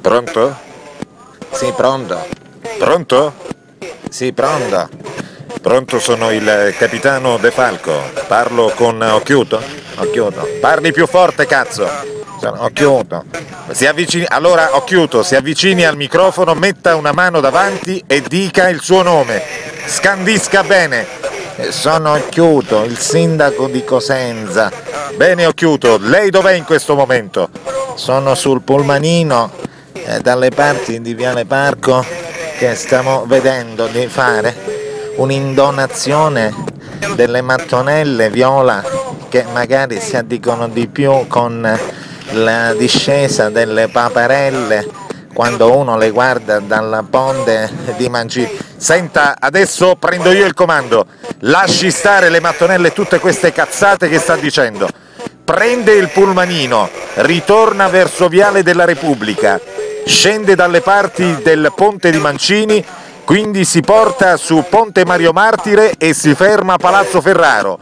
Pronto? Sì, pronto. Pronto? Sì, pronto. Pronto, sono il capitano De Falco. Parlo con Occhiuto? Occhiuto. Parli più forte, cazzo. Occhiuto. Si avvicini... Allora, Occhiuto, si avvicini al microfono, metta una mano davanti e dica il suo nome. Scandisca bene. Sono Occhiuto, il sindaco di Cosenza. Bene, Occhiuto, lei dov'è in questo momento? Sono sul pulmanino eh, dalle parti di Viale Parco che stiamo vedendo di fare un'indonazione delle mattonelle viola che magari si addicono di più con la discesa delle paperelle quando uno le guarda dalla ponte di Mangini. Senta, adesso prendo io il comando, lasci stare le mattonelle e tutte queste cazzate che sta dicendo. Prende il pulmanino, ritorna verso Viale della Repubblica, scende dalle parti del ponte di Mancini, quindi si porta su Ponte Mario Martire e si ferma a Palazzo Ferraro.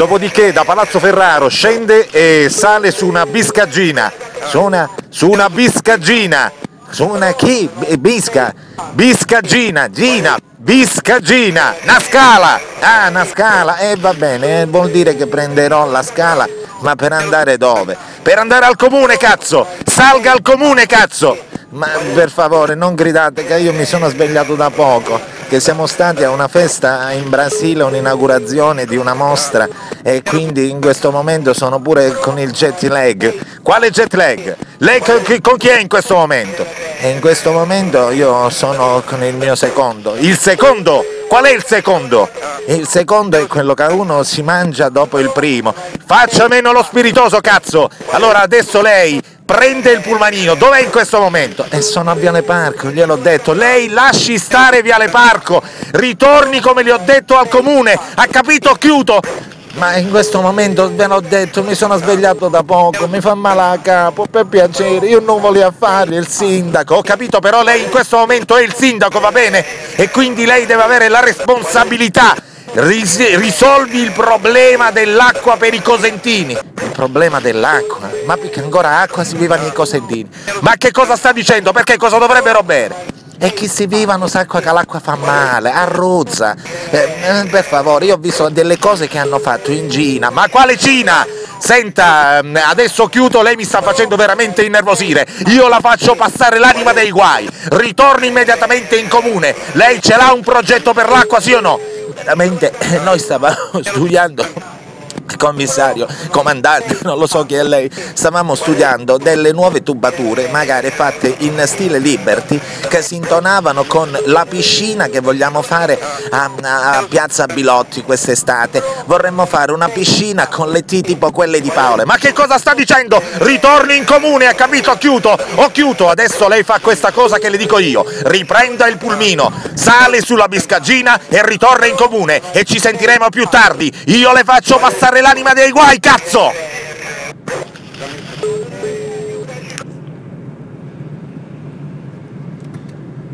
Dopodiché da Palazzo Ferraro scende e sale su una biscaggina, su una, su una biscaggina, su una chi? Bisca, biscaggina, Gina, biscaggina, una scala, ah una scala, e eh, va bene, eh, vuol dire che prenderò la scala, ma per andare dove? Per andare al comune cazzo, salga al comune cazzo! Ma per favore non gridate che io mi sono svegliato da poco, che siamo stati a una festa in Brasile, un'inaugurazione di una mostra e quindi in questo momento sono pure con il jet lag. Quale jet lag? Lei con, chi è in questo momento? E in questo momento io sono con il mio secondo. Il secondo? Qual è il secondo? Il secondo è quello che uno si mangia dopo il primo. Faccia meno lo spiritoso, cazzo! Allora adesso lei prende il pulmanino, dov'è in questo momento? E sono a Viale Parco, gliel'ho detto, lei lasci stare Viale Parco, ritorni come gli ho detto al comune, ha capito? Chiudo! Ma in questo momento ve l'ho detto, mi sono svegliato da poco, mi fa male a capo, per piacere, io non volevo fare il sindaco, ho capito però lei in questo momento è il sindaco, va bene? E quindi lei deve avere la responsabilità risolvi il problema dell'acqua per i cosentini. Il problema dell'acqua? Ma perché ancora acqua si viva nei cosentini? Ma che cosa sta dicendo? Perché cosa dovrebbero bere? E chi si viva sa che l'acqua fa male, arruzza. Eh, eh, per favore, io ho visto delle cose che hanno fatto in Cina. Ma quale Cina? Senta, ehm, adesso chiudo, lei mi sta facendo veramente innervosire. Io la faccio passare l'anima dei guai. Ritorni immediatamente in comune. Lei ce l'ha un progetto per l'acqua, sì o no? Veramente noi stavamo studiando commissario, comandante, non lo so chi è lei, stavamo studiando delle nuove tubature, magari fatte in stile Liberty, che si intonavano con la piscina che vogliamo fare a, a Piazza Bilotti quest'estate. Vorremmo fare una piscina con le T tipo quelle di Paole. Ma che cosa sta dicendo? Ritorni in comune, ha capito? Chiuto, ho chiuto, adesso lei fa questa cosa che le dico io. Riprenda il pulmino, sale sulla biscagina e ritorna in comune e ci sentiremo più tardi. Io le faccio passare l'anima dei guai, cazzo!